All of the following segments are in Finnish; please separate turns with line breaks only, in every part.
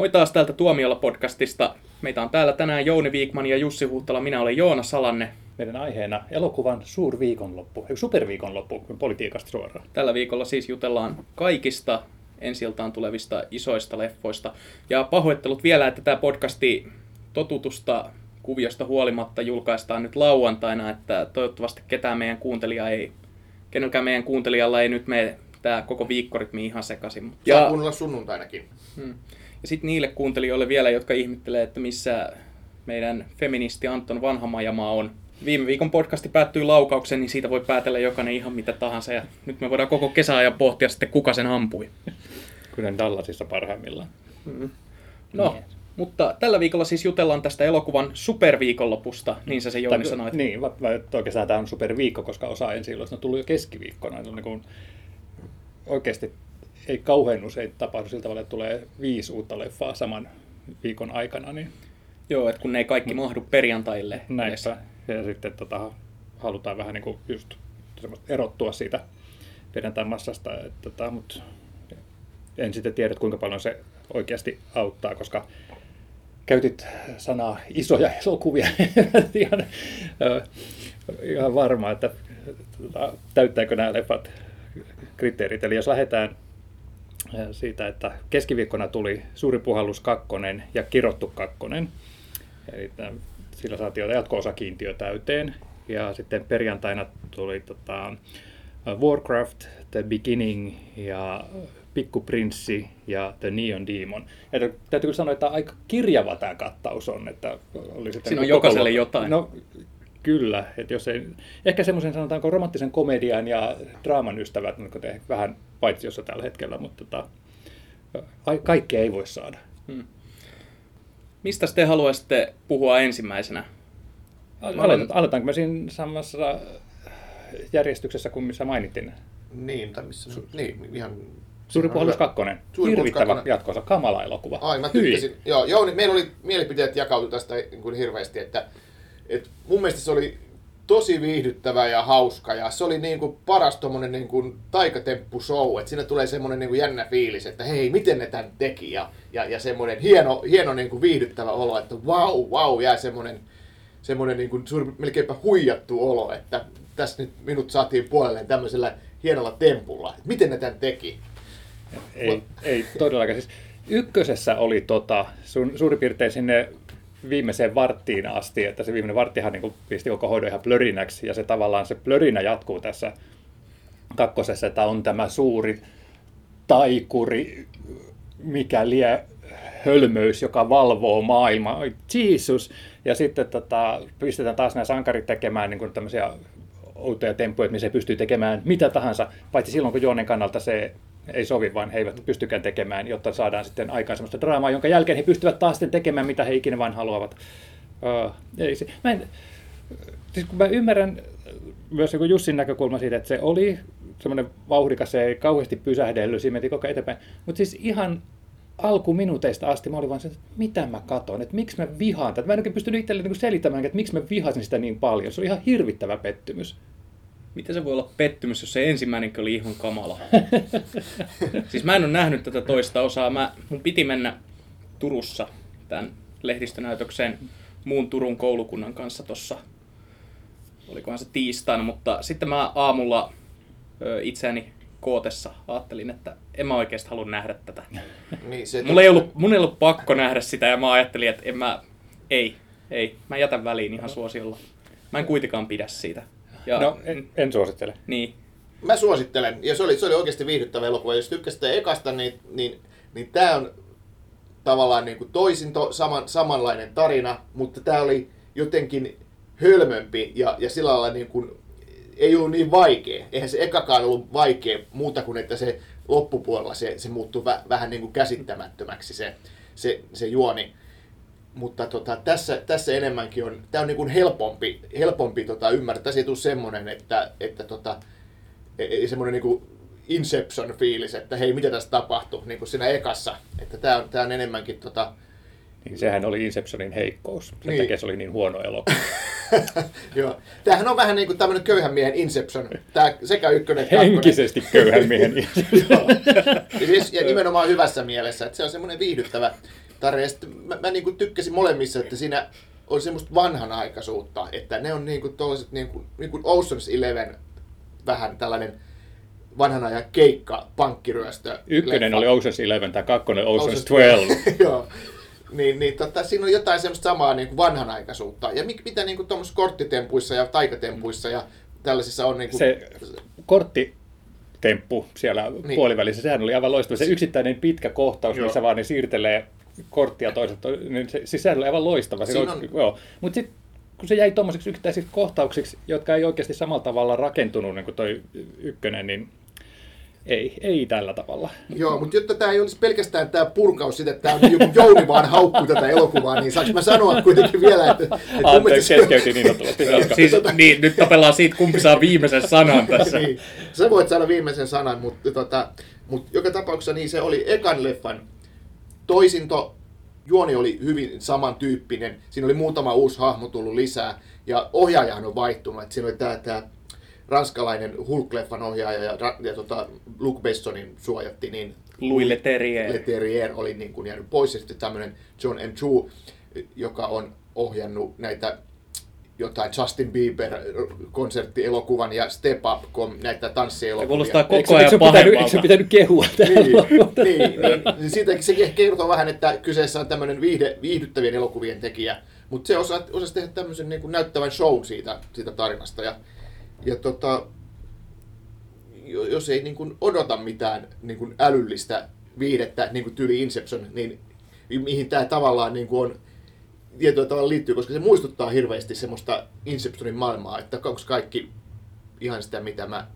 Moi taas täältä Tuomiolla-podcastista. Meitä on täällä tänään Jouni Viikman ja Jussi Huhtala. Minä olen Joona Salanne.
Meidän aiheena elokuvan suurviikonloppu, superviikonloppu politiikasta suoraan.
Tällä viikolla siis jutellaan kaikista ensiltaan tulevista isoista leffoista. Ja pahoittelut vielä, että tämä podcasti totutusta kuviosta huolimatta julkaistaan nyt lauantaina, että toivottavasti ketään meidän kuuntelija ei, kenelläkään meidän kuuntelijalla ei nyt mene tämä koko viikkoritmi ihan sekaisin.
Ja kuunnella sunnuntainakin.
Hmm. Ja sitten niille kuuntelijoille vielä, jotka ihmettelee, että missä meidän feministi Anton Vanhamajamaa on. Viime viikon podcasti päättyi laukaukseen, niin siitä voi päätellä jokainen ihan mitä tahansa. Ja nyt me voidaan koko kesäajan pohtia sitten, kuka sen ampui.
Kuten Dallasissa parhaimmillaan.
Mm. No, niin. mutta tällä viikolla siis jutellaan tästä elokuvan superviikonlopusta, niin sä se Jouni sanoit.
Niin, oikeastaan tämä on superviikko, koska osa ensi on tullut jo keskiviikkona. On niin kuin, oikeasti ei kauhean usein tapahdu sillä tavalla, että tulee viisi uutta leffaa saman viikon aikana. Niin...
Joo, että kun ne ei kaikki mahdu perjantaille.
Näissä. Ja sitten tota, halutaan vähän niin kuin just erottua siitä perjantain massasta. Että, tota, mutta en sitten tiedä, kuinka paljon se oikeasti auttaa, koska käytit sanaa isoja elokuvia. ihan, ihan varma, että tota, täyttääkö nämä leffat kriteerit. Eli jos lähdetään siitä, että keskiviikkona tuli Suuri puhallus kakkonen ja Kirottu kakkonen. Eli sillä saatiin jatko kiintiö täyteen. Ja sitten perjantaina tuli tota, Warcraft, The Beginning ja Pikku Prinssi ja The Neon Demon. Ja täytyy sanoa, että aika kirjava tämä kattaus on. Että
oli sitten Siinä on jokaiselle jotain.
No, Kyllä, että jos ei, ehkä semmoisen sanotaanko romanttisen komedian ja draaman ystävät, niin te vähän paitsi jossa tällä hetkellä, mutta tota, kaikkea ei voi saada. Hmm.
Mistä te haluaisitte puhua ensimmäisenä?
Aloitet, aloitanko me siinä samassa järjestyksessä kuin missä mainittiin?
Niin, tai missä, Su- niin, ihan
Suuri puhallus kakkonen. Suuri Hirvittävä jatkoosa. Kamala elokuva.
Ai, mä tykkäsin. Joo, joo, niin meillä oli mielipiteet jakautu tästä niin kuin hirveästi, että et mun mielestä se oli tosi viihdyttävä ja hauska ja se oli niin kuin paras tommonen niin kuin taikatemppu show, että siinä tulee semmoinen niin kuin jännä fiilis, että hei, miten ne tämän teki ja, ja, ja semmoinen hieno, hieno niin kuin viihdyttävä olo, että wow, wow, jää semmoinen, semmoinen niin kuin suuri, melkeinpä huijattu olo, että tässä nyt minut saatiin puolelleen tämmöisellä hienolla tempulla. Miten ne tämän teki?
Ei, ei todellakaan. Siis ykkösessä oli tota, sun, suurin piirtein sinne viimeiseen varttiin asti, että se viimeinen varttihan niin pisti koko hoidon ihan plörinäksi, ja se tavallaan se plörinä jatkuu tässä kakkosessa, että on tämä suuri taikuri, mikä lie hölmöys, joka valvoo maailmaa. Jeesus! Ja sitten tota, pistetään taas nämä sankarit tekemään niin kuin tämmöisiä outoja temppuja, että se pystyy tekemään mitä tahansa, paitsi silloin kun Joonen kannalta se ei sovi, vaan he eivät pystykään tekemään, jotta saadaan sitten aikaan sellaista draamaa, jonka jälkeen he pystyvät taas sitten tekemään, mitä he ikinä vain haluavat. Uh, ei se, mä, en, siis kun mä ymmärrän myös niin Jussin näkökulma siitä, että se oli semmoinen vauhdikas, se ei kauheasti pysähdellyt, siinä meni koko eteenpäin. Mutta siis ihan alkuminuteista asti mä olin vaan se, että mitä mä katon, että miksi mä vihaan tätä. Mä en oikein pystynyt itselleni niin selittämään, että miksi mä vihasin sitä niin paljon. Se oli ihan hirvittävä pettymys.
Miten se voi olla pettymys, jos se ensimmäinen oli ihan kamala? siis mä en ole nähnyt tätä toista osaa. Mä, mun piti mennä Turussa tämän lehdistönäytökseen muun Turun koulukunnan kanssa tuossa, olikohan se tiistaina, mutta sitten mä aamulla ö, itseäni kootessa ajattelin, että en mä oikeasti halua nähdä tätä. Niin, se mun, ei ollut, mun ei ollut pakko nähdä sitä ja mä ajattelin, että en mä, ei, ei, mä jätän väliin ihan suosiolla. Mä en kuitenkaan pidä siitä.
Ja, no, en, en suosittele.
Niin.
Mä suosittelen, ja se oli, se oli oikeasti viihdyttävä elokuva. Jos tykkäsitte ekasta, niin, niin, niin tämä on tavallaan niin kuin toisin to, saman, samanlainen tarina, mutta tämä oli jotenkin hölmömpi ja, ja sillä lailla niin kuin, ei ollut niin vaikea. Eihän se ekakaan ollut vaikea muuta kuin, että se loppupuolella se, se muuttui vä, vähän niin kuin käsittämättömäksi se, se, se juoni mutta tota, tässä, tässä enemmänkin on, tämä on niin kuin helpompi, helpompi tota, ymmärtää. Tässä ei tule semmoinen, että, että tota, ei semmoinen niin kuin Inception-fiilis, että hei, mitä tässä tapahtui, niin kuin siinä ekassa. Että tämä on, tämä on enemmänkin tota,
niin sehän oli Inceptionin heikkous. Sen niin. takia se oli niin huono elokuva.
Joo. Tämähän on vähän niin kuin tämmöinen köyhän miehen Inception. Tämä sekä ykkönen että
Henkisesti köyhän miehen Inception.
ja, siis, ja nimenomaan hyvässä mielessä. Että se on semmoinen viihdyttävä, tarina. Ja sitten mä, mä niin kuin tykkäsin molemmissa, että siinä oli semmoista vanhanaikaisuutta, että ne on niin kuin tollaset niin kuin, niin kuin Ocean's Eleven vähän tällainen vanhan ajan keikka, pankkiryöstö.
Ykkönen
leffa.
oli Ocean's Eleven, tämä kakkonen Ocean's
Ocean's
12.
Joo. Niin, niin tota, siinä on jotain semmoista samaa niin kuin vanhanaikaisuutta. Ja mit, mitä niin kuin korttitempuissa ja taikatempuissa ja tällaisissa on niin kuin,
Se korttitemppu siellä
Niin.
niin. puolivälissä, sehän oli aivan loistava. Se yksittäinen pitkä kohtaus,
Joo.
missä vaan ne siirtelee korttia toiselta, niin se, oli aivan loistava. Se
Siinä
on... Joo. Mutta sitten kun se jäi tuommoiseksi yksittäisiksi kohtauksiksi, jotka ei oikeasti samalla tavalla rakentunut niin kuin toi ykkönen, niin ei, ei tällä tavalla.
Joo, mutta jotta tämä ei olisi pelkästään tämä purkaus siitä, että tämä joku Jouni vaan haukkuu tätä elokuvaa, niin saanko mä sanoa kuitenkin vielä, että... että
Anteeksi, keskeytin niin ottavasti. Jatka.
Siis, niin, nyt tapellaan siitä, kumpi saa viimeisen sanan tässä.
niin, sä voit saada viimeisen sanan, mutta tota, mut joka tapauksessa niin se oli ekan leffan toisinto. Juoni oli hyvin samantyyppinen. Siinä oli muutama uusi hahmo tullut lisää. Ja ohjaajahan on vaihtunut. Et siinä oli tämä tää ranskalainen Hulk-leffan ohjaaja ja, ra- ja tota Luke Bessonin suojatti, niin
Louis Leterrier.
Leterrier oli niin kuin jäänyt pois. Ja sitten tämmöinen John M. Chu, joka on ohjannut näitä jotain Justin Bieber-konserttielokuvan ja Step Up, kom- näitä tanssielokuvia.
Kuulostaa
Eikö,
koko
eikö,
ajan
sun pitänyt, eikö sun pitänyt kehua
niin, niin, niin, niin siitäkin se kertoo vähän, että kyseessä on tämmöinen viihde, viihdyttävien elokuvien tekijä, mutta se osaa, osasi tehdä tämmöisen niin kuin näyttävän show siitä, siitä tarinasta. Ja, ja tota, jo- jos ei niin kuin odota mitään niin kuin älyllistä viihdettä, niin kuin tyyli Inception, niin mihin tämä tavallaan niin kuin on tietyllä tavalla liittyy, koska se muistuttaa hirveästi semmoista Inceptionin maailmaa, että onko kaikki ihan sitä, mitä mä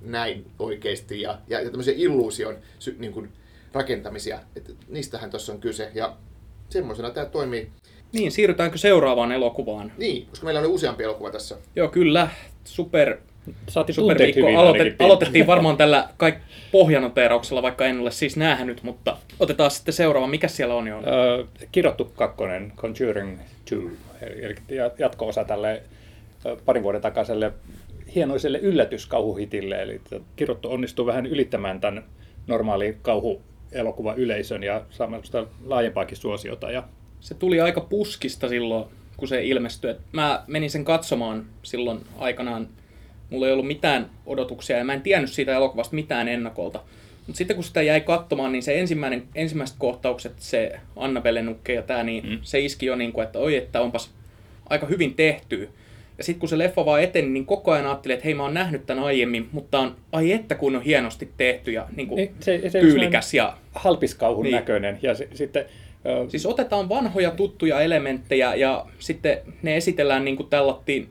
näin oikeasti ja, ja, ja tämmöisiä illuusion sy, niin kuin, rakentamisia. Et niistähän tuossa on kyse ja semmoisena tämä toimii.
Niin, siirrytäänkö seuraavaan elokuvaan?
Niin, koska meillä oli useampi elokuva tässä.
Joo, kyllä. Super,
Saatiin tunteet hyvin
Aloitet,
ainakin.
aloitettiin varmaan tällä kaik pohjanoteerauksella, vaikka en ole siis nähnyt, mutta otetaan sitten seuraava. Mikä siellä on jo?
Öö, kirottu kakkonen, Conjuring 2, eli jatko-osa tälle parin vuoden takaiselle hienoiselle yllätyskauhuhitille, eli kirottu onnistuu vähän ylittämään tämän normaali kauhuelokuvan yleisön ja saamaan laajempaakin suosiota. Ja
Se tuli aika puskista silloin, kun se ilmestyi. Mä menin sen katsomaan silloin aikanaan. Mulla ei ollut mitään odotuksia ja mä en tiennyt siitä elokuvasta mitään ennakolta. Mutta sitten kun sitä jäi katsomaan, niin se ensimmäinen, ensimmäiset kohtaukset, se Annabelle nukke ja tää, niin mm. se iski jo niin kuin, että oi, että onpas aika hyvin tehty. Ja sitten kun se leffa vaan eteni, niin koko ajan ajattelin, että hei mä oon nähnyt tämän aiemmin, mutta on, ai että kun on hienosti tehty ja niin kuin,
Niin, se- se-
tyylikäs. Ja,
halpiskauhun
Niin.
niin. näköinen. Ja se, sitten ö,
Siis otetaan vanhoja tuttuja elementtejä ja sitten ne esitellään niin kuin tällattiin,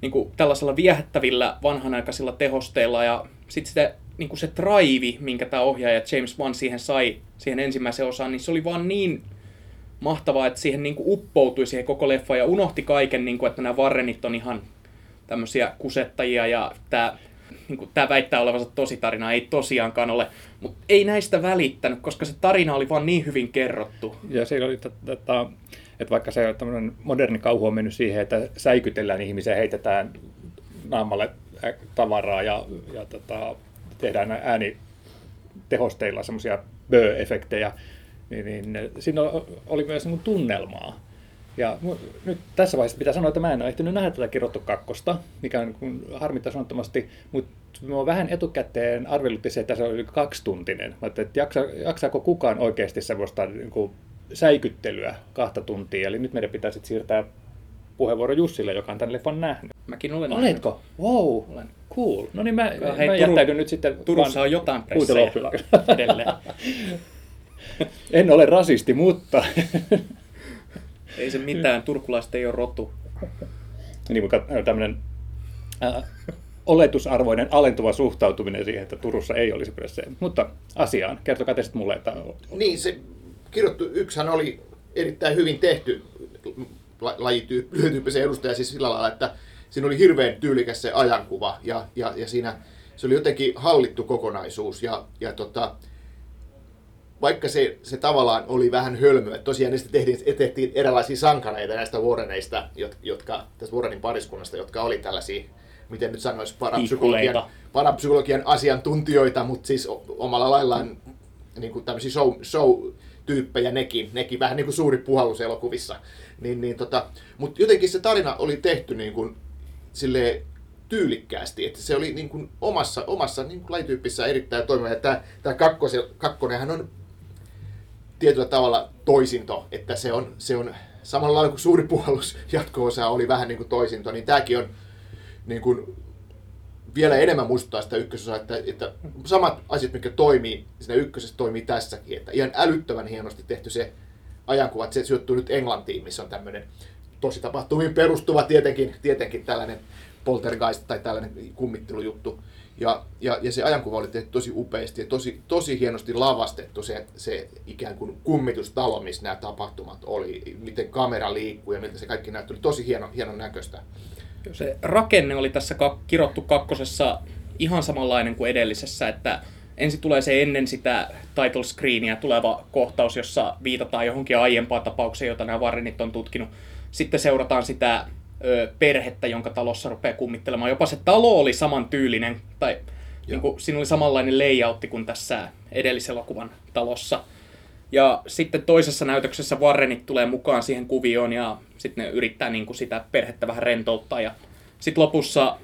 niin kuin tällaisella viehättävillä vanhanaikaisilla tehosteilla ja sitten se, niin kuin se drive, minkä tämä ohjaaja James Wan siihen sai, siihen ensimmäiseen osaan, niin se oli vaan niin mahtavaa, että siihen niin kuin uppoutui siihen koko leffa ja unohti kaiken, niin kuin, että nämä Warrenit on ihan tämmöisiä kusettajia ja tämä niin kuin, tämä väittää olevansa tositarina, ei tosiaankaan ole, mutta ei näistä välittänyt, koska se tarina oli vaan niin hyvin kerrottu.
Ja siinä oli, tota, että vaikka se tämmöinen moderni kauhu on mennyt siihen, että säikytellään ihmisiä, heitetään naamalle tavaraa ja, ja tota, tehdään äänitehosteilla semmoisia bö-efektejä, niin, niin siinä oli myös niin tunnelmaa. Ja nyt tässä vaiheessa pitää sanoa, että mä en ole ehtinyt nähdä tätä kirjoittu kakkosta, mikä on niin harmittaa sanottomasti, mutta mä vähän etukäteen arvelutti se, että se oli kaksituntinen. Mä että jaksa, jaksaako kukaan oikeasti semmoista niin kuin säikyttelyä kahta tuntia. Eli nyt meidän pitää sitten siirtää puheenvuoro Jussille, joka on tämän leffan nähnyt.
Mäkin olen
Oletko? Wow,
Olen.
cool. No niin mä,
Hei,
mä
Turun-
jättäydyn nyt sitten
Turussa on jotain pressejä edelleen.
En ole rasisti, mutta...
Ei se mitään, turkulaiset ei ole rotu.
niin, tämmöinen äh, oletusarvoinen alentuva suhtautuminen siihen, että Turussa ei olisi pressejä. Mutta asiaan, kertokaa te sitten mulle, että
Niin, se kirjoittu yksihän oli erittäin hyvin tehty la- lajityyppisen edustaja siis sillä lailla, että siinä oli hirveän tyylikäs se ajankuva ja, ja, ja siinä se oli jotenkin hallittu kokonaisuus ja, ja tota, vaikka se, se tavallaan oli vähän hölmö, että tosiaan niistä tehtiin, tehtiin erilaisia sankareita näistä Warreneista, jot- jotka, tästä Warrenin pariskunnasta, jotka oli tällaisia, miten nyt sanoisi, parapsykologian, parapsykologian asiantuntijoita, mutta siis omalla laillaan niin kuin tämmöisiä show, show tyyppejä nekin, nekin vähän niin kuin suuri puhallus elokuvissa. Niin, niin tota, Mutta jotenkin se tarina oli tehty niin kuin, silleen, tyylikkäästi, että se oli niin kuin omassa, omassa niin kuin lajityyppissä erittäin toimiva. Tämä, tämä kakkose, kakkonenhan on tietyllä tavalla toisinto, että se on, se on samalla lailla kuin suuri puhallus jatko-osa oli vähän niin kuin toisinto, niin tämäkin on niin kuin vielä enemmän muistuttaa sitä ykkösosaa, että, että samat asiat, mitkä toimii siinä ykkösessä, toimii tässäkin. Että ihan älyttömän hienosti tehty se ajankuva, että se syöttyy nyt Englantiin, missä on tämmöinen tosi tapahtumiin perustuva tietenkin, tietenkin tällainen poltergeist tai tällainen kummittelujuttu. Ja, ja, ja se ajankuva oli tehty tosi upeasti ja tosi, tosi hienosti lavastettu se, se ikään kuin kummitustalo, missä nämä tapahtumat oli, miten kamera liikkuu ja miltä se kaikki näytti. Oli tosi hieno, hienon näköistä.
Se rakenne oli tässä kirottu kakkosessa ihan samanlainen kuin edellisessä, että ensin tulee se ennen sitä title screenia tuleva kohtaus, jossa viitataan johonkin aiempaan tapaukseen, jota nämä Warrenit on tutkinut. Sitten seurataan sitä ö, perhettä, jonka talossa rupeaa kummittelemaan. Jopa se talo oli samantyylinen, tai niin kuin, siinä oli samanlainen layoutti kuin tässä edelliselokuvan talossa. Ja sitten toisessa näytöksessä Warrenit tulee mukaan siihen kuvioon ja sitten ne yrittää niin kuin sitä perhettä vähän rentouttaa. Ja sitten lopussa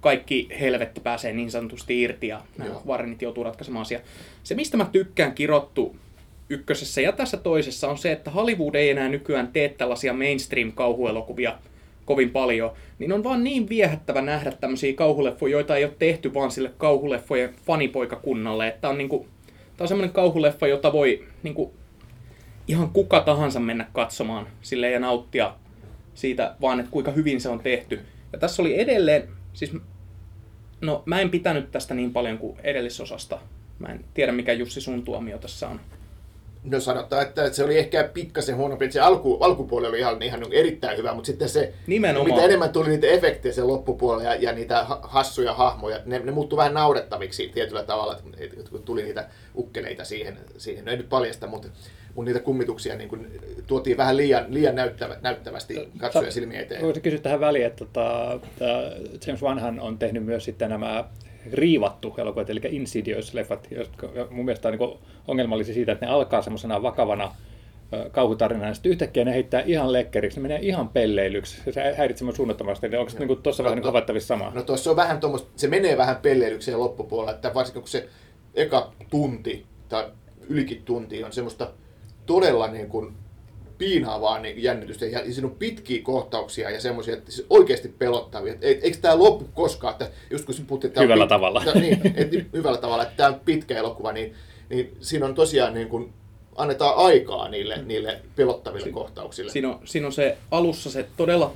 kaikki helvetti pääsee niin sanotusti irti ja nämä Warrenit joutuu ratkaisemaan asiaa. Se, mistä mä tykkään kirottu ykkösessä ja tässä toisessa on se, että Hollywood ei enää nykyään tee tällaisia mainstream-kauhuelokuvia kovin paljon, niin on vaan niin viehättävä nähdä tämmöisiä kauhuleffoja, joita ei ole tehty vaan sille kauhuleffojen fanipoikakunnalle, että on niinku, tää on semmoinen kauhuleffa, jota voi niinku, ihan kuka tahansa mennä katsomaan sille ja nauttia siitä vaan, että kuinka hyvin se on tehty. Ja tässä oli edelleen, siis no mä en pitänyt tästä niin paljon kuin edellisosasta. Mä en tiedä mikä Jussi sun tuomio tässä on.
No sanotaan, että se oli ehkä pikkasen huonompi. Se alku, alkupuoli oli ihan, ihan erittäin hyvä, mutta sitten se,
Nimenomaan.
mitä enemmän tuli niitä efektejä sen loppupuolella ja, ja niitä hassuja hahmoja, ne, ne muuttui vähän naurettaviksi tietyllä tavalla, että kun tuli niitä ukkeleita siihen, siihen. No ei nyt paljasta, mutta, mutta niitä kummituksia niin kuin, tuotiin vähän liian, liian näyttävä, näyttävästi katsoja silmiä eteen.
Voisin kysyä tähän väliin, että tota, James Wanhan on tehnyt myös sitten nämä riivattu elokuvat, eli Insidious-leffat, jotka mun mielestä on niin ongelmallisia siitä, että ne alkaa semmoisena vakavana kauhutarinana, ja sitten yhtäkkiä ne heittää ihan lekkeriksi, ne menee ihan pelleilyksi, se häiritsee mun suunnattomasti, onko se niin tuossa no, vähän niin havaittavissa samaa?
No tuossa on vähän tuommoista, se menee vähän pelleilyksi loppupuolella, että varsinkin kun se eka tunti tai ylikin tunti on semmoista todella niin kuin piinaavaa niin jännitystä. Ja siinä on pitkiä kohtauksia ja semmoisia, että siis oikeasti pelottavia. Et, eikö tämä loppu koskaan? Että just kun puhuttiin, että
hyvällä pit- tavalla.
Että, niin, että hyvällä tavalla, että tämä on pitkä elokuva, niin, niin siinä on tosiaan niin kuin, annetaan aikaa niille, niille pelottaville
si-
kohtauksille.
Siinä on, siinä on se alussa se todella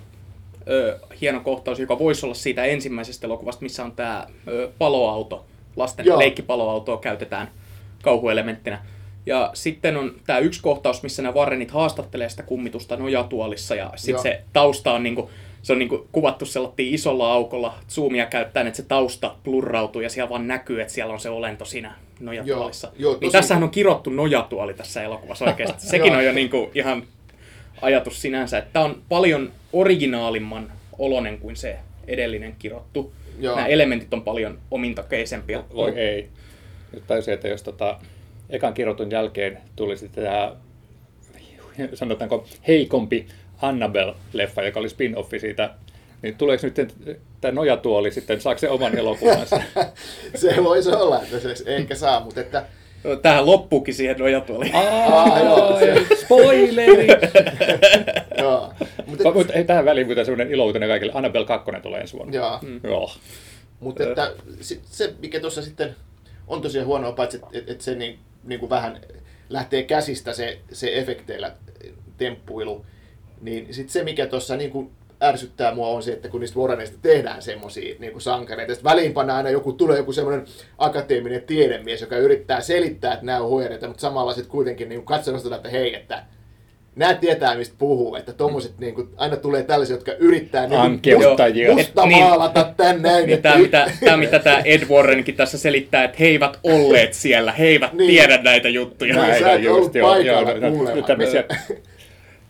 ö, hieno kohtaus, joka voisi olla siitä ensimmäisestä elokuvasta, missä on tämä ö, paloauto, lasten Joo. leikkipaloautoa käytetään kauhuelementtinä ja sitten on tämä yksi kohtaus, missä nämä Warrenit haastattelee sitä kummitusta nojatuolissa ja sitten se tausta on niinku, se on niinku kuvattu sellainen isolla aukolla zoomia käyttäen, että se tausta plurrautuu ja siellä vaan näkyy, että siellä on se olento siinä nojatuolissa. Joo, joo, niin tässähän on kirottu nojatuoli tässä elokuvassa oikeasti. Sekin on jo niinku ihan ajatus sinänsä, että tämä on paljon originaalimman olonen kuin se edellinen kirottu. Joo. Nämä elementit on paljon omintakeisempia.
Voi ei. Nyt täysin, että jos tota, ekan kirjoitun jälkeen tuli sitten tämä, sanotaanko, heikompi Annabelle-leffa, joka oli spin-offi siitä niin tuleeko nyt tämä nojatuoli sitten, saako se oman elokuvansa?
se voisi olla, että se ehkä saa, mutta että...
No, tähän loppuukin siihen nojatuoliin.
Aa, joo, spoileri! joo. Mutta Mut, ei tähän väliin mutta sellainen ilouutinen kaikille. Annabelle 2 tulee ensi vuonna.
Joo. Mm. joo. Mutta että se, mikä tuossa sitten on tosiaan huonoa, paitsi että et, et se niin, niin kuin vähän lähtee käsistä se, se efekteillä temppuilu, niin sitten se, mikä tuossa niin kuin ärsyttää mua on se, että kun niistä Warreneista tehdään semmoisia niin sankareita, sitten väliinpana aina joku tulee joku semmoinen akateeminen tiedemies, joka yrittää selittää, että nämä on huijareita, mutta samalla sitten kuitenkin niin katsomassa että hei, että nämä tietää, mistä puhuu, että tommoset mm. niin kuin, aina tulee tällaisia, jotka yrittää niin musta, musta niin, maalata tän näin.
Niin, tämä, mitä, tämä, mitä tämä Ed Warrenkin tässä selittää, että he eivät olleet siellä, he eivät niin. tiedä näitä juttuja.
Näin, sä et just, ollut paikalla joo, joo, kuulemassa.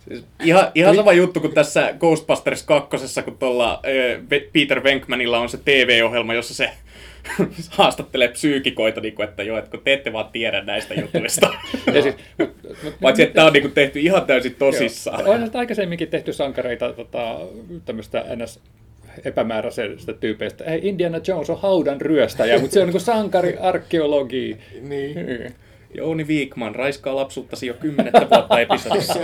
Siis ihan, ihan sama juttu kuin tässä Ghostbusters 2, kun tuolla äh, Peter Venkmanilla on se TV-ohjelma, jossa se haastattelee psyykikoita, niin kuin, että joo, että kun te ette vaan tiedä näistä jutuista. ja siis, mut, mut, Paitsi, että tämä on niin kuin, tehty ihan täysin tosissaan.
Joo. On aikaisemminkin tehty sankareita tota, tämmöistä ns epämääräisestä tyypeistä. Ei, Indiana Jones on haudan ryöstäjä, mutta se on niin sankari arkeologi.
niin. niin.
Jouni Viikman raiskaa lapsuuttasi jo kymmenettä vuotta episodissa.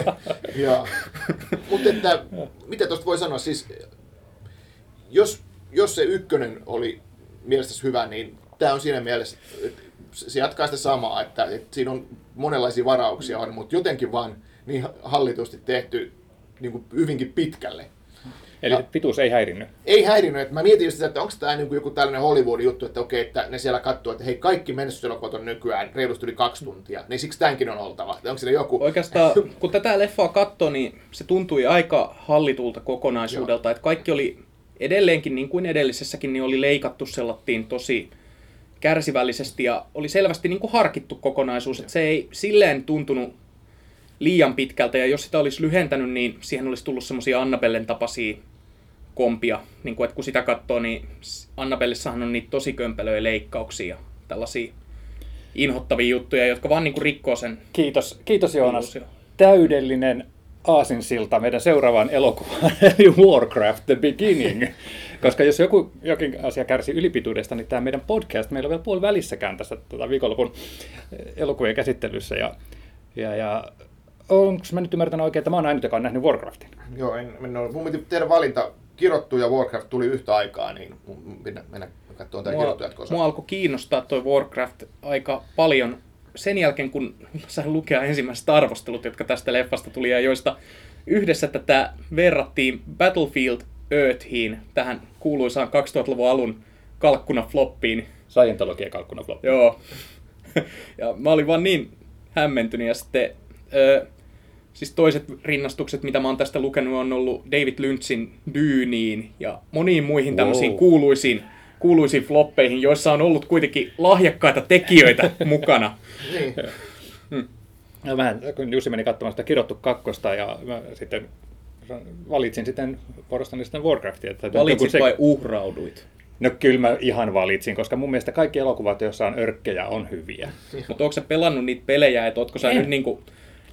Mutta että, mitä tuosta voi sanoa, siis jos, jos se ykkönen oli mielestäsi hyvä, niin tämä on siinä mielessä, se jatkaa sitä samaa, että, että siinä on monenlaisia varauksia on, mutta jotenkin vaan niin hallitusti tehty niin kuin hyvinkin pitkälle.
Eli ja, pituus ei häirinnyt?
Ei häirinnyt. Että mä mietin just sitä, että onko tämä niin joku tällainen Hollywood-juttu, että okei, että ne siellä katsoo, että hei, kaikki menestyselokuvat on nykyään reilusti yli kaksi tuntia, niin siksi tämänkin on oltava. Onko siinä joku...
Oikeastaan, kun tätä leffaa katsoi, niin se tuntui aika hallitulta kokonaisuudelta, että kaikki oli edelleenkin, niin kuin edellisessäkin, niin oli leikattu sellattiin tosi kärsivällisesti ja oli selvästi niin kuin harkittu kokonaisuus, että se ei silleen tuntunut liian pitkältä, ja jos sitä olisi lyhentänyt, niin siihen olisi tullut semmoisia Annabellen tapaisia kompia. Niin kuin, että kun sitä katsoo, niin Annabellissahan on niitä tosi kömpelöjä leikkauksia ja tällaisia inhottavia juttuja, jotka vaan niin kuin rikkoo sen.
Kiitos, kiitos Joonas. Täydellinen aasinsilta meidän seuraavaan elokuvaan, eli Warcraft The Beginning. Koska jos joku, jokin asia kärsi ylipituudesta, niin tämä meidän podcast, meillä on vielä puoli välissäkään tässä tuota, viikonlopun elokuvien käsittelyssä. Ja, ja, ja onko mä nyt ymmärtänyt oikein, että mä oon ainut, joka on nähnyt Warcraftin?
Joo, en, en ole. Mun piti tehdä valinta. Kirottu ja Warcraft tuli yhtä aikaa, niin mennä, mennä katsomaan tämä kirottu jatkossa.
Mua alkoi kiinnostaa toi Warcraft aika paljon sen jälkeen, kun sain lukea ensimmäiset arvostelut, jotka tästä leffasta tuli ja joista yhdessä tätä verrattiin Battlefield Earthiin, tähän kuuluisaan 2000-luvun alun kalkkuna floppiin.
Scientologia kalkkuna floppiin.
Joo. Ja mä olin vaan niin hämmentynyt ja sitten ö, siis toiset rinnastukset, mitä mä oon tästä lukenut, on ollut David Lynchin Dyniin ja moniin muihin tämmöisiin wow. kuuluisiin, kuuluisiin floppeihin, joissa on ollut kuitenkin lahjakkaita tekijöitä mukana.
niin.
hmm. No, mä, kun Jussi meni katsomaan sitä kirjoittu kakkosta ja mä sitten valitsin sitten vuorostani sitten Warcraftia. Että
Valitsit se... vai uhrauduit?
No kyllä mä ihan valitsin, koska mun mielestä kaikki elokuvat, joissa on örkkejä, on hyviä.
Mutta onko sä pelannut niitä pelejä, että ootko sä en. nyt niinku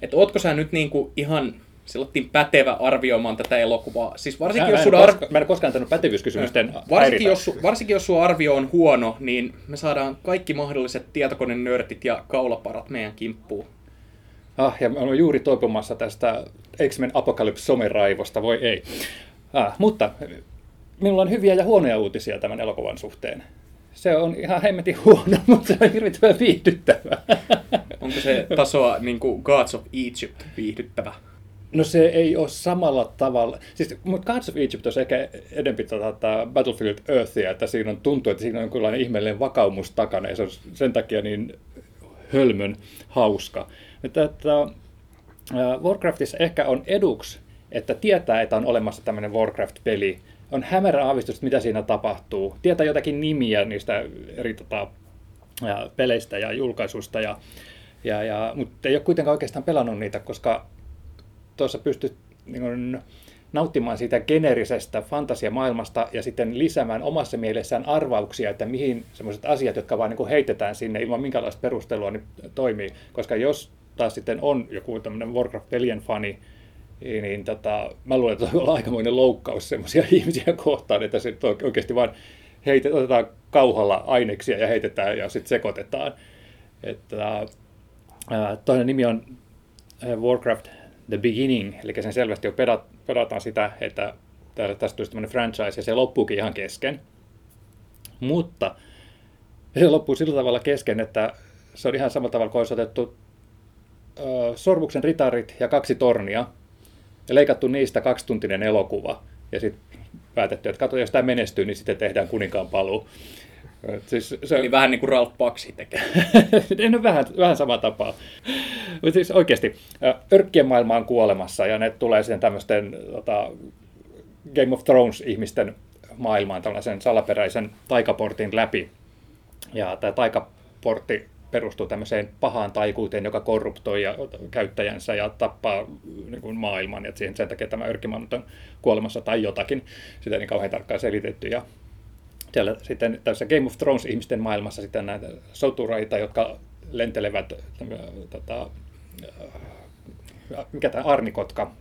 että ootko sä nyt niinku ihan sillattiin pätevä arvioimaan tätä elokuvaa. Siis varsinkin, mä, jos
mä, en koska, mä en koskaan antanut pätevyyskysymysten
varsinkin jos, varsinkin jos sun arvio on huono, niin me saadaan kaikki mahdolliset tietokonenörtit ja kaulaparat meidän kimppuun.
Ah, ja mä olen juuri toipumassa tästä X-Men Apocalypse someraivosta, voi ei. Ah, mutta minulla on hyviä ja huonoja uutisia tämän elokuvan suhteen se on ihan hemmetin huono, mutta se on hirvittävän viihdyttävää.
Onko se tasoa niin kuin Gods of Egypt viihdyttävä?
No se ei ole samalla tavalla. Siis, mutta Gods of Egypt on ehkä edempi tota, Battlefield Earthia, että siinä on tuntuu, että siinä on jonkinlainen ihmeellinen vakaumus takana ja se on sen takia niin hölmön hauska. Että, että, Warcraftissa ehkä on eduksi, että tietää, että on olemassa tämmöinen Warcraft-peli, on hämärä aavistus, mitä siinä tapahtuu. Tietää jotakin nimiä niistä eri tota, ja peleistä ja julkaisuista, ja, ja, ja, mutta ei ole kuitenkaan oikeastaan pelannut niitä, koska tuossa pystyt niin kuin, nauttimaan siitä generisestä fantasiamaailmasta ja sitten lisäämään omassa mielessään arvauksia, että mihin sellaiset asiat, jotka vaan niin heitetään sinne ilman minkälaista perustelua, niin toimii. Koska jos taas sitten on joku tämmöinen Warcraft-pelien fani, niin, niin tota, mä luulen, että on aikamoinen loukkaus sellaisia ihmisiä kohtaan, että se oikeasti vaan heitet, otetaan kauhalla aineksia ja heitetään ja sitten sekoitetaan. Että, ää, toinen nimi on Warcraft The Beginning, eli sen selvästi jo pedat, pedataan sitä, että tästä tulisi tämmöinen franchise ja se loppuukin ihan kesken. Mutta se loppuu sillä tavalla kesken, että se on ihan samalla tavalla kuin olisi otettu Sormuksen ritarit ja kaksi tornia, ja leikattu niistä kaksituntinen elokuva. Ja sitten päätetty, että katso, jos tämä menestyy, niin sitten tehdään kuninkaan paluu.
Siis se... Eli vähän niin kuin Ralph Paksi tekee.
no, vähän, vähän sama tapaa. Mutta siis oikeasti, örkkien maailma on kuolemassa ja ne tulee sitten tämmöisten tota, Game of Thrones-ihmisten maailmaan tällaisen salaperäisen taikaportin läpi. Ja tämä taikaportti perustuu tämmöiseen pahaan taikuuteen, joka korruptoi ja käyttäjänsä ja tappaa niin kuin maailman, ja siihen sen takia tämä örkkimaailma on kuolemassa tai jotakin. Sitä ei niin kauhean tarkkaan selitetty. Ja siellä sitten tässä Game of Thrones-ihmisten maailmassa sitten näitä sotureita, jotka lentelevät tota, mikä tämä arnikotka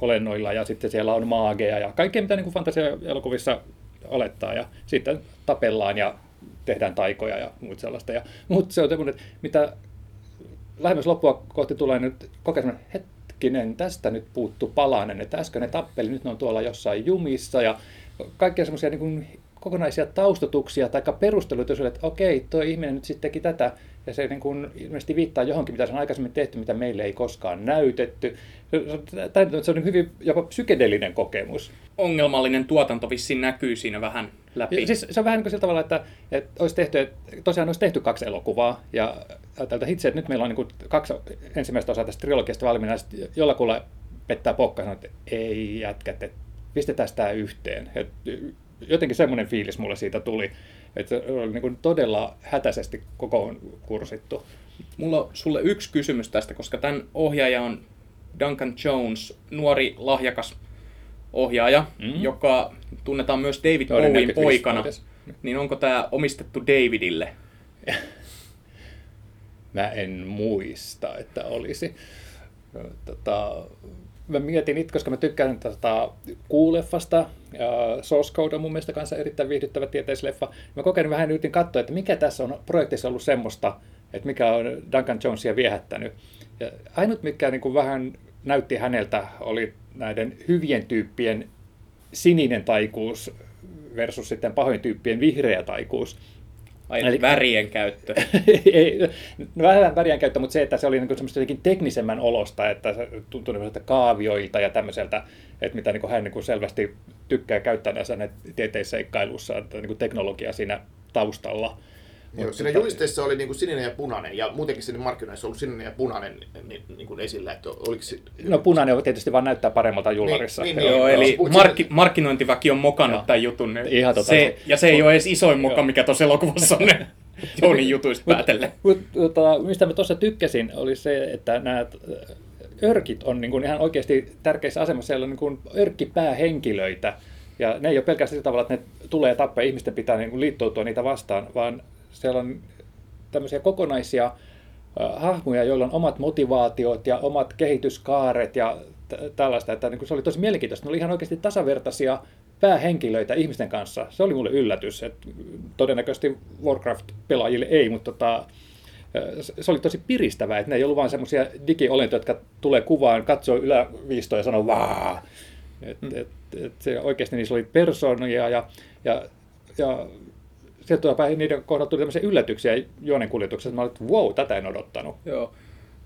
olennoilla ja sitten siellä on maageja ja kaikkea mitä niin fantasia-elokuvissa olettaa ja sitten tapellaan ja tehdään taikoja ja muut sellaista. Ja, mutta se on semmoinen, mitä lähemmäs loppua kohti tulee nyt kokea hetkinen, tästä nyt puuttu palanen, että äsken ne tappeli, nyt ne on tuolla jossain jumissa ja kaikkea semmoisia niin kokonaisia taustatuksia tai perusteluita sille, että okei, tuo ihminen nyt sitten teki tätä, ja se niin kuin ilmeisesti viittaa johonkin, mitä se on aikaisemmin tehty, mitä meille ei koskaan näytetty. Se on hyvin jopa psykedelinen kokemus.
Ongelmallinen tuotanto vissiin näkyy siinä vähän läpi.
Ja siis se on vähän niin kuin sillä tavalla, että, että olisi tehty, että tosiaan olisi tehty kaksi elokuvaa, ja tältä itse, että nyt meillä on niin kuin kaksi ensimmäistä osaa tästä trilogiasta valmiina, ja jollakulla pettää pokka sanoo, että ei jätkät, että pistetään sitä yhteen. Et jotenkin semmoinen fiilis mulle siitä tuli, että se oli niin kuin todella hätäisesti koko kursittu.
Mulla on sulle yksi kysymys tästä, koska tämän ohjaaja on Duncan Jones, nuori lahjakas ohjaaja, mm. joka tunnetaan myös David Bowen poikana. Niin onko tämä omistettu Davidille?
Mä en muista, että olisi. Tota, mä mietin itse, koska mä tykkään tästä kuuleffasta, ja Source Code on mun mielestä kanssa erittäin viihdyttävä tieteisleffa. Mä kokeilin vähän yritin katsoa, että mikä tässä on projektissa ollut semmoista, että mikä on Duncan Jonesia viehättänyt. Ja ainut, mikä niin kuin vähän näytti häneltä, oli näiden hyvien tyyppien sininen taikuus versus sitten pahoin tyyppien vihreä taikuus.
Ai Eli, värien käyttö.
ei, no vähän värien käyttö, mutta se, että se oli niin semmoista jotenkin teknisemmän olosta, että se tuntui niin kaavioilta ja tämmöiseltä, että mitä niin hän niin selvästi tykkää käyttää näissä tieteisseikkailuissa, että niin teknologia siinä taustalla.
Joo, siinä julisteessa oli niin kuin sininen ja punainen, ja muutenkin siinä markkinoissa on ollut sininen ja punainen niin, niin kuin esillä. Että oliko se...
No punainen on tietysti vaan näyttää paremmalta jullarissa.
Niin, niin, joo, joo, eli markki, markkinointiväki on mokannut joo. tämän jutun. Ihan tota, se, ja se ei ole edes isoin moka, mikä tuossa elokuvassa on ne Jounin jutuista päätelle.
Tota, mistä mä tuossa tykkäsin, oli se, että nämä örkit on niin kuin ihan oikeasti tärkeissä asemassa. Siellä on niin kuin örkkipäähenkilöitä, ja ne ei ole pelkästään sillä tavalla, että ne tulee tappaa ihmisten pitää niin kuin liittoutua niitä vastaan, vaan siellä on tämmöisiä kokonaisia hahmoja, joilla on omat motivaatiot ja omat kehityskaaret ja t- tällaista. Että niin se oli tosi mielenkiintoista. Ne oli ihan oikeasti tasavertaisia päähenkilöitä ihmisten kanssa. Se oli mulle yllätys. Että todennäköisesti Warcraft-pelaajille ei, mutta tota, se oli tosi piristävää, että ne ei ollut vain semmoisia digiolentoja, jotka tulee kuvaan, katsoo yläviistoa ja sanoo vaa. Et, et, et se oikeasti niissä oli persoonia ja, ja, ja päin niiden kohdalla tuli tämmöisiä yllätyksiä juonenkuljetuksessa. Mä olin, että wow, tätä en odottanut.
Joo.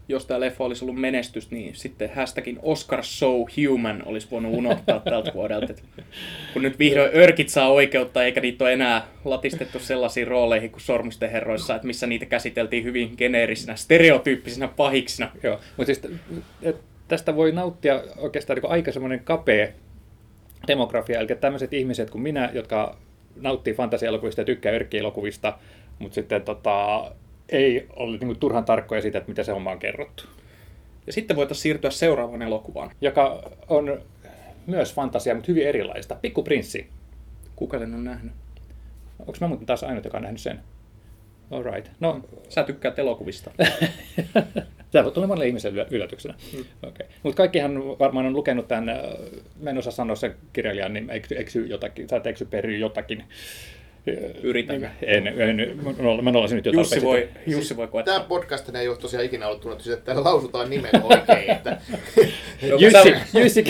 Jos tämä leffa olisi ollut menestys, niin sitten hashtagin Oscar So Human olisi voinut unohtaa tältä vuodelta. kun nyt vihdoin örkit saa oikeutta, eikä niitä ole enää latistettu sellaisiin rooleihin kuin Sormusten herroissa, että missä niitä käsiteltiin hyvin geneerisinä, stereotyyppisinä pahiksina.
Joo, mutta siis tästä voi nauttia oikeastaan niin aika semmoinen kapea demografia, eli tämmöiset ihmiset kuin minä, jotka nauttii fantasiaelokuvista ja tykkää örkkielokuvista, mutta sitten tota, ei ole niin kuin, turhan tarkkoja siitä, että mitä se homma on kerrottu.
Ja sitten voitaisiin siirtyä seuraavaan elokuvaan.
Joka on myös fantasia, mutta hyvin erilaista. Pikku prinssi.
Kuka sen on nähnyt?
Onko mä muuten taas ainut, joka on nähnyt sen? Alright. No,
Sä tykkäät elokuvista.
Tämä voi tulla monelle ihmiselle yllätyksenä. Mm. Okay. Mutta kaikkihan varmaan on lukenut tämän, mä en osaa sanoa sen kirjailijan, niin eksy, eksy jotakin, sä eksy pery jotakin.
Yritän.
En, en, en mä nolasin nyt jo
Jussi voi, Jussi voi
koettaa. Tämä podcast ei ole tosiaan ikinä ollut tunnettu että täällä lausutaan nimen oikein. Että...
Jussi, Jussi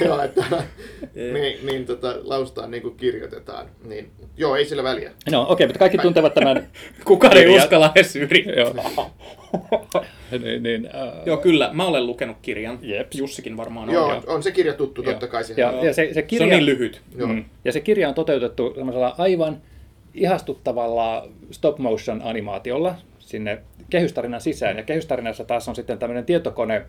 Joo, että niin, niin tota, lausutaan niin kuin kirjoitetaan. Niin, joo, ei sillä väliä.
No okei, okay, mutta kaikki tuntevat tämän.
Kukaan ei uskalla edes yrittää.
niin, niin,
uh... Joo, kyllä. Mä olen lukenut kirjan. Jeps. Jussikin varmaan
on. Joo, on se kirja tuttu Joo. totta kai.
Ja, ja se, se, kirja, se
on niin lyhyt.
Joo. Mm. Ja se kirja on toteutettu semmoisella aivan ihastuttavalla stop motion animaatiolla sinne kehystarinan sisään. Ja kehystarinassa taas on sitten tämmöinen tietokone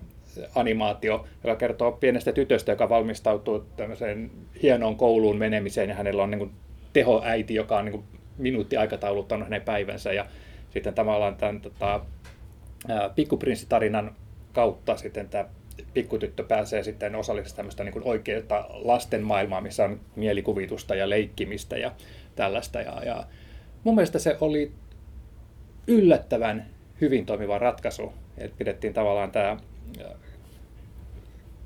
animaatio, joka kertoo pienestä tytöstä, joka valmistautuu tämmöiseen hienoon kouluun menemiseen ja hänellä on niin kuin tehoäiti, joka on niin kuin minuutti aikatauluttanut hänen päivänsä ja sitten tavallaan tämän tota, pikkuprinssitarinan kautta sitten tämä pikkutyttö pääsee sitten osalliseksi tämmöistä niin oikeaa lasten maailmaa, missä on mielikuvitusta ja leikkimistä ja tällaista. Ja, ja mun mielestä se oli yllättävän hyvin toimiva ratkaisu, että pidettiin tavallaan tämä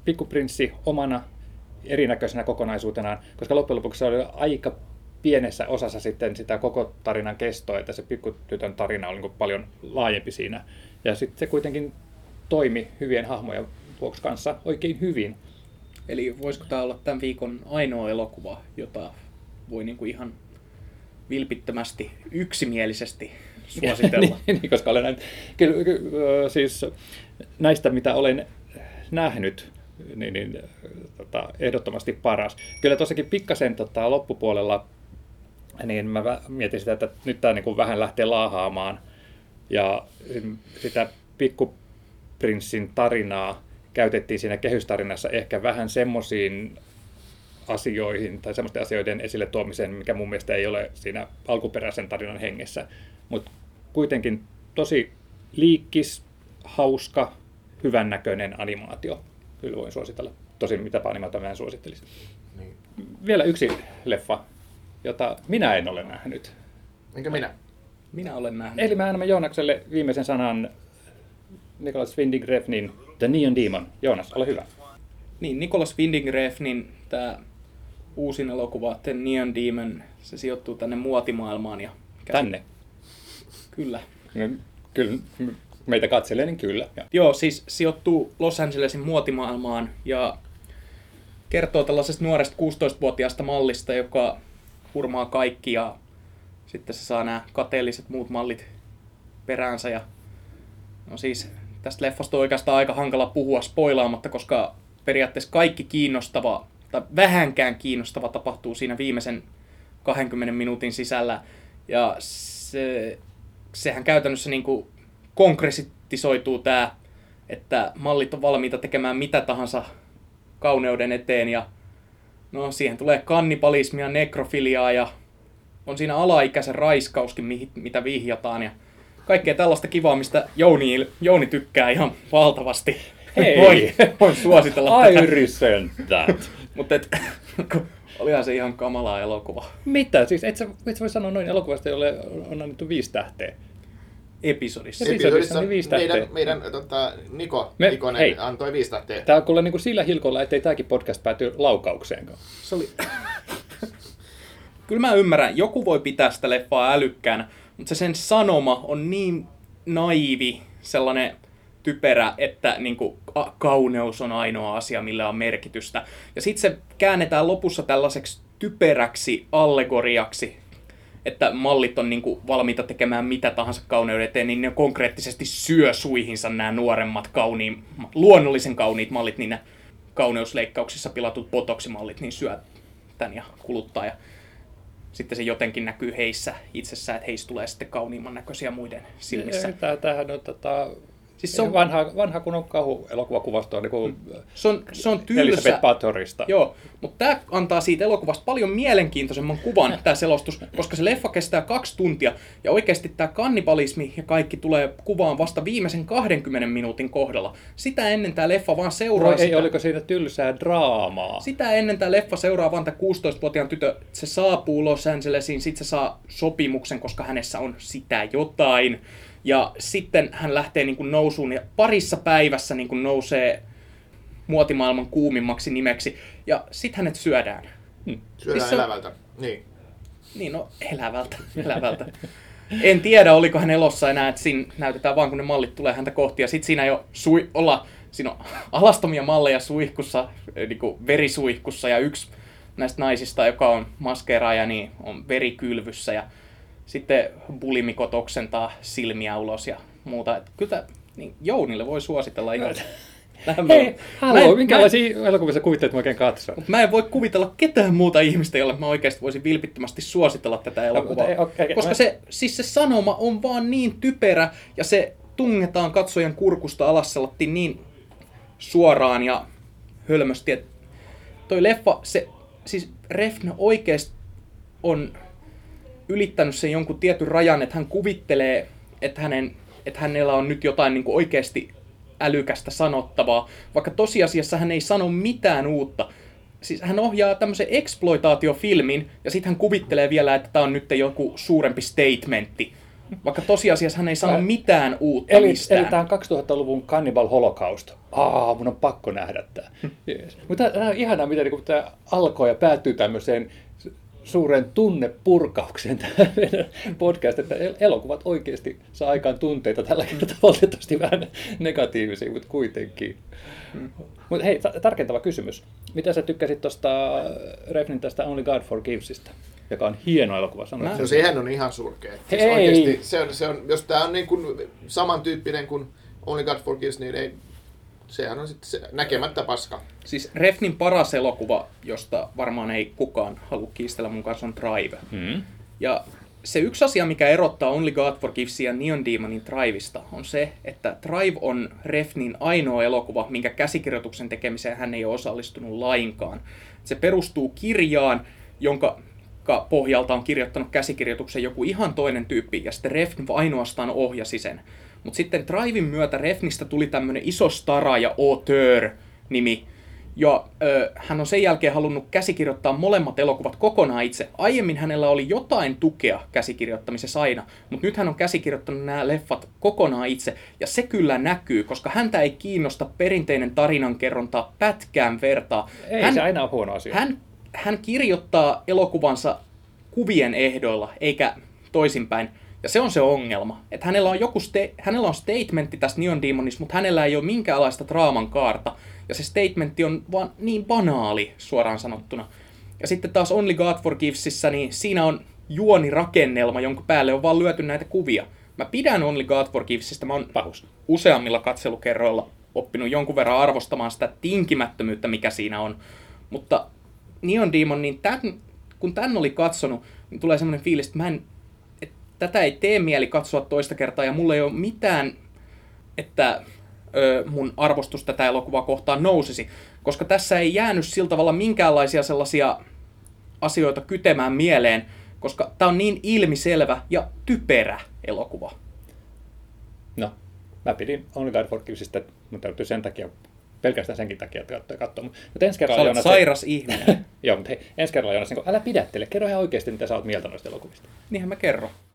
pikkuprinssi omana erinäköisenä kokonaisuutenaan, koska loppujen lopuksi se oli aika pienessä osassa sitten sitä koko tarinan kestoa, että se pikkutytön tarina oli niin paljon laajempi siinä. Ja sitten se kuitenkin toimi hyvien hahmojen vuoksi kanssa oikein hyvin.
Eli voisiko tämä olla tämän viikon ainoa elokuva, jota voi niin kuin ihan vilpittömästi, yksimielisesti suositella?
niin, niin, koska olen näin, kyllä, kyllä, siis näistä, mitä olen nähnyt, niin, niin tota, ehdottomasti paras. Kyllä tuossakin pikkasen tota, loppupuolella, niin mä mietin sitä, että nyt tämä niin vähän lähtee laahaamaan. Ja sitä pikkuprinssin tarinaa käytettiin siinä kehystarinassa ehkä vähän semmoisiin asioihin tai semmoisten asioiden esille tuomiseen, mikä mun mielestä ei ole siinä alkuperäisen tarinan hengessä. Mutta kuitenkin tosi liikkis, hauska, hyvännäköinen animaatio. Kyllä voin suositella. Tosin mitä animaatiota mä en suosittelisi. Niin. Vielä yksi leffa, jota minä en ole nähnyt.
Enkä minä?
Minä olen nähnyt.
Eli mä annamme Joonakselle viimeisen sanan Nicholas Winding Refnin The Neon Demon. Joonas, ole hyvä.
Niin, Nicholas Winding Refnin tämä uusin elokuva The Neon Demon, se sijoittuu tänne muotimaailmaan. Ja
käsi... Tänne?
Kyllä.
No, kyllä, meitä katselee, niin kyllä.
Ja. Joo, siis sijoittuu Los Angelesin muotimaailmaan ja kertoo tällaisesta nuoresta 16-vuotiaasta mallista, joka hurmaa kaikki ja sitten se saa nämä kateelliset muut mallit peräänsä. Ja no siis tästä leffasta on oikeastaan aika hankala puhua spoilaamatta, koska periaatteessa kaikki kiinnostava tai vähänkään kiinnostava tapahtuu siinä viimeisen 20 minuutin sisällä. Ja se, sehän käytännössä niin kuin konkretisoituu tämä, että mallit on valmiita tekemään mitä tahansa kauneuden eteen ja no siihen tulee kannibalismia, nekrofiliaa ja on siinä alaikäisen raiskauskin, mitä vihjataan ja kaikkea tällaista kivaa, mistä Jouni, Jouni tykkää ihan valtavasti.
Hei,
voin, voin suositella
I tätä.
Mutta olihan se ihan kamalaa elokuva.
Mitä? Siis et sä, et sä voi sanoa noin elokuvasta, jolle on annettu viisi tähteä.
Episodissa.
Episodissa niin viisi meidän, meidän tota, Niko Me, Nikonen hei, antoi viisi tähteä.
Tämä on kuule niin kuin sillä hilkolla, ettei tämäkin podcast pääty laukaukseen.
Se oli... Kyllä mä ymmärrän, joku voi pitää sitä leffaa älykkäänä, mutta se sen sanoma on niin naivi, sellainen typerä, että niin kuin, a, kauneus on ainoa asia, millä on merkitystä. Ja sitten se käännetään lopussa tällaiseksi typeräksi allegoriaksi, että mallit on niin kuin, valmiita tekemään mitä tahansa kauneuden eteen, niin ne konkreettisesti syö suihinsa nämä nuoremmat kauniin, luonnollisen kauniit mallit, niin ne kauneusleikkauksissa pilatut botoksimallit, niin syö tämän ja kuluttaa. Ja sitten se jotenkin näkyy heissä itsessään, että heistä tulee sitten kauniimman näköisiä muiden silmissä.
Tämähän on tota, Siis se on vanha, vanha kun on kauhuelokuvakuvasto, niin kuin mm.
se on, se on tylsä.
Elisabeth.
Joo, mutta tämä antaa siitä elokuvasta paljon mielenkiintoisemman kuvan, tämä selostus, koska se leffa kestää kaksi tuntia, ja oikeasti tämä kannibalismi ja kaikki tulee kuvaan vasta viimeisen 20 minuutin kohdalla. Sitä ennen tämä leffa vaan seuraa
no, sitä. Ei, oliko siinä tylsää draamaa?
Sitä ennen tämä leffa seuraa vaan tämä 16-vuotiaan tytö, se saapuu Los Angelesiin, sitten se saa sopimuksen, koska hänessä on sitä jotain ja sitten hän lähtee niin kuin nousuun ja parissa päivässä niin kuin nousee muotimaailman kuumimmaksi nimeksi. Ja sitten hänet syödään.
Hmm. Syödään siis elävältä, niin.
Niin, no elävältä, elävältä. En tiedä, oliko hän elossa enää, että siinä näytetään vaan, kun ne mallit tulee häntä kohti. Ja sitten siinä jo sui, olla, siinä on alastomia malleja suihkussa, niin kuin verisuihkussa. Ja yksi näistä naisista, joka on maskeeraaja, niin on verikylvyssä. Ja sitten bulimikot oksentaa silmiä ulos ja muuta. Et kyllä niin Jounille voi suositella ihan
Hei, haloo, minkälaisia mä... elokuvia kuvittelet oikein katsoa?
Mä en voi kuvitella ketään muuta ihmistä, jolle mä oikeasti voisin vilpittömästi suositella tätä elokuvaa. No, okay, okay, koska mä... se, siis se sanoma on vaan niin typerä ja se tungetaan katsojan kurkusta alas niin suoraan ja hölmösti. Että toi leffa, se, siis Refn oikeasti on ylittänyt sen jonkun tietyn rajan, että hän kuvittelee että, hänen, että hänellä on nyt jotain niin kuin oikeasti älykästä sanottavaa, vaikka tosiasiassa hän ei sano mitään uutta. Siis hän ohjaa tämmöisen exploitaatiofilmin ja sitten hän kuvittelee vielä, että tämä on nyt joku suurempi statementti. Vaikka tosiasiassa hän ei sano mitään uutta
Eli,
mistään.
eli tämä on 2000-luvun Cannibal Holocaust. Aa, mun on pakko nähdä tämä. Yes. Mutta tämä on ihanaa, miten niin tämä alkoi ja päättyy tämmöiseen suuren tunnepurkaukseen tämä meidän podcast, että el- elokuvat oikeasti saa aikaan tunteita tällä kertaa valitettavasti vähän negatiivisia, mutta kuitenkin. Mutta hei, ta- tarkentava kysymys. Mitä sä tykkäsit tuosta Refnin tästä Only God Forgivesista, joka on hieno elokuva, sanoit
No sehän on ihan surkea. Siis
Hei!
oikeesti, se on, se on, jos tämä on niin kuin samantyyppinen kuin Only God Forgives, niin ei, sehän on sitten se, näkemättä paska.
Siis Refnin paras elokuva, josta varmaan ei kukaan halua kiistellä mun kanssa, on Drive.
Hmm.
Ja se yksi asia, mikä erottaa Only God Forgivesin ja Neon Demonin Driveista, on se, että Drive on Refnin ainoa elokuva, minkä käsikirjoituksen tekemiseen hän ei ole osallistunut lainkaan. Se perustuu kirjaan, jonka ka- pohjalta on kirjoittanut käsikirjoituksen joku ihan toinen tyyppi, ja sitten Refn ainoastaan ohjasi sen. Mutta sitten Drivein myötä Refnistä tuli tämmöinen iso stara ja auteur-nimi, ja ö, hän on sen jälkeen halunnut käsikirjoittaa molemmat elokuvat kokonaan itse. Aiemmin hänellä oli jotain tukea käsikirjoittamisessa aina, mutta nyt hän on käsikirjoittanut nämä leffat kokonaan itse. Ja se kyllä näkyy, koska häntä ei kiinnosta perinteinen tarinankerronta pätkään vertaa.
Ei
hän,
se aina ole huono asia.
hän, hän kirjoittaa elokuvansa kuvien ehdoilla, eikä toisinpäin. Ja se on se ongelma. Että hänellä on joku ste- hänellä on statementti tästä Neon Demonista, mutta hänellä ei ole minkäänlaista draaman kaarta. Ja se statementti on vaan niin banaali, suoraan sanottuna. Ja sitten taas Only God Forgivesissa, niin siinä on juonirakennelma, jonka päälle on vaan lyöty näitä kuvia. Mä pidän Only God Forgivesista, mä oon
Pahus.
useammilla katselukerroilla oppinut jonkun verran arvostamaan sitä tinkimättömyyttä, mikä siinä on. Mutta Neon Demon, niin tämän, kun tämän oli katsonut, niin tulee semmoinen fiilis, että, mä en, tätä ei tee mieli katsoa toista kertaa, ja mulla ei ole mitään, että ö, mun arvostus tätä elokuvaa kohtaan nousisi, koska tässä ei jäänyt sillä tavalla minkäänlaisia sellaisia asioita kytemään mieleen, koska tämä on niin ilmiselvä ja typerä elokuva.
No, mä pidin Only God Forgivesista, mutta täytyy sen takia, pelkästään senkin takia, että katsoa. katsoa. Mutta ensi kerralla,
olet
Joonas,
sairas ihminen.
Joo, mutta hei, ensi kerralla Joonas, niin kun älä pidättele, kerro ihan oikeasti, mitä sä oot mieltä noista elokuvista.
Niinhän mä kerron.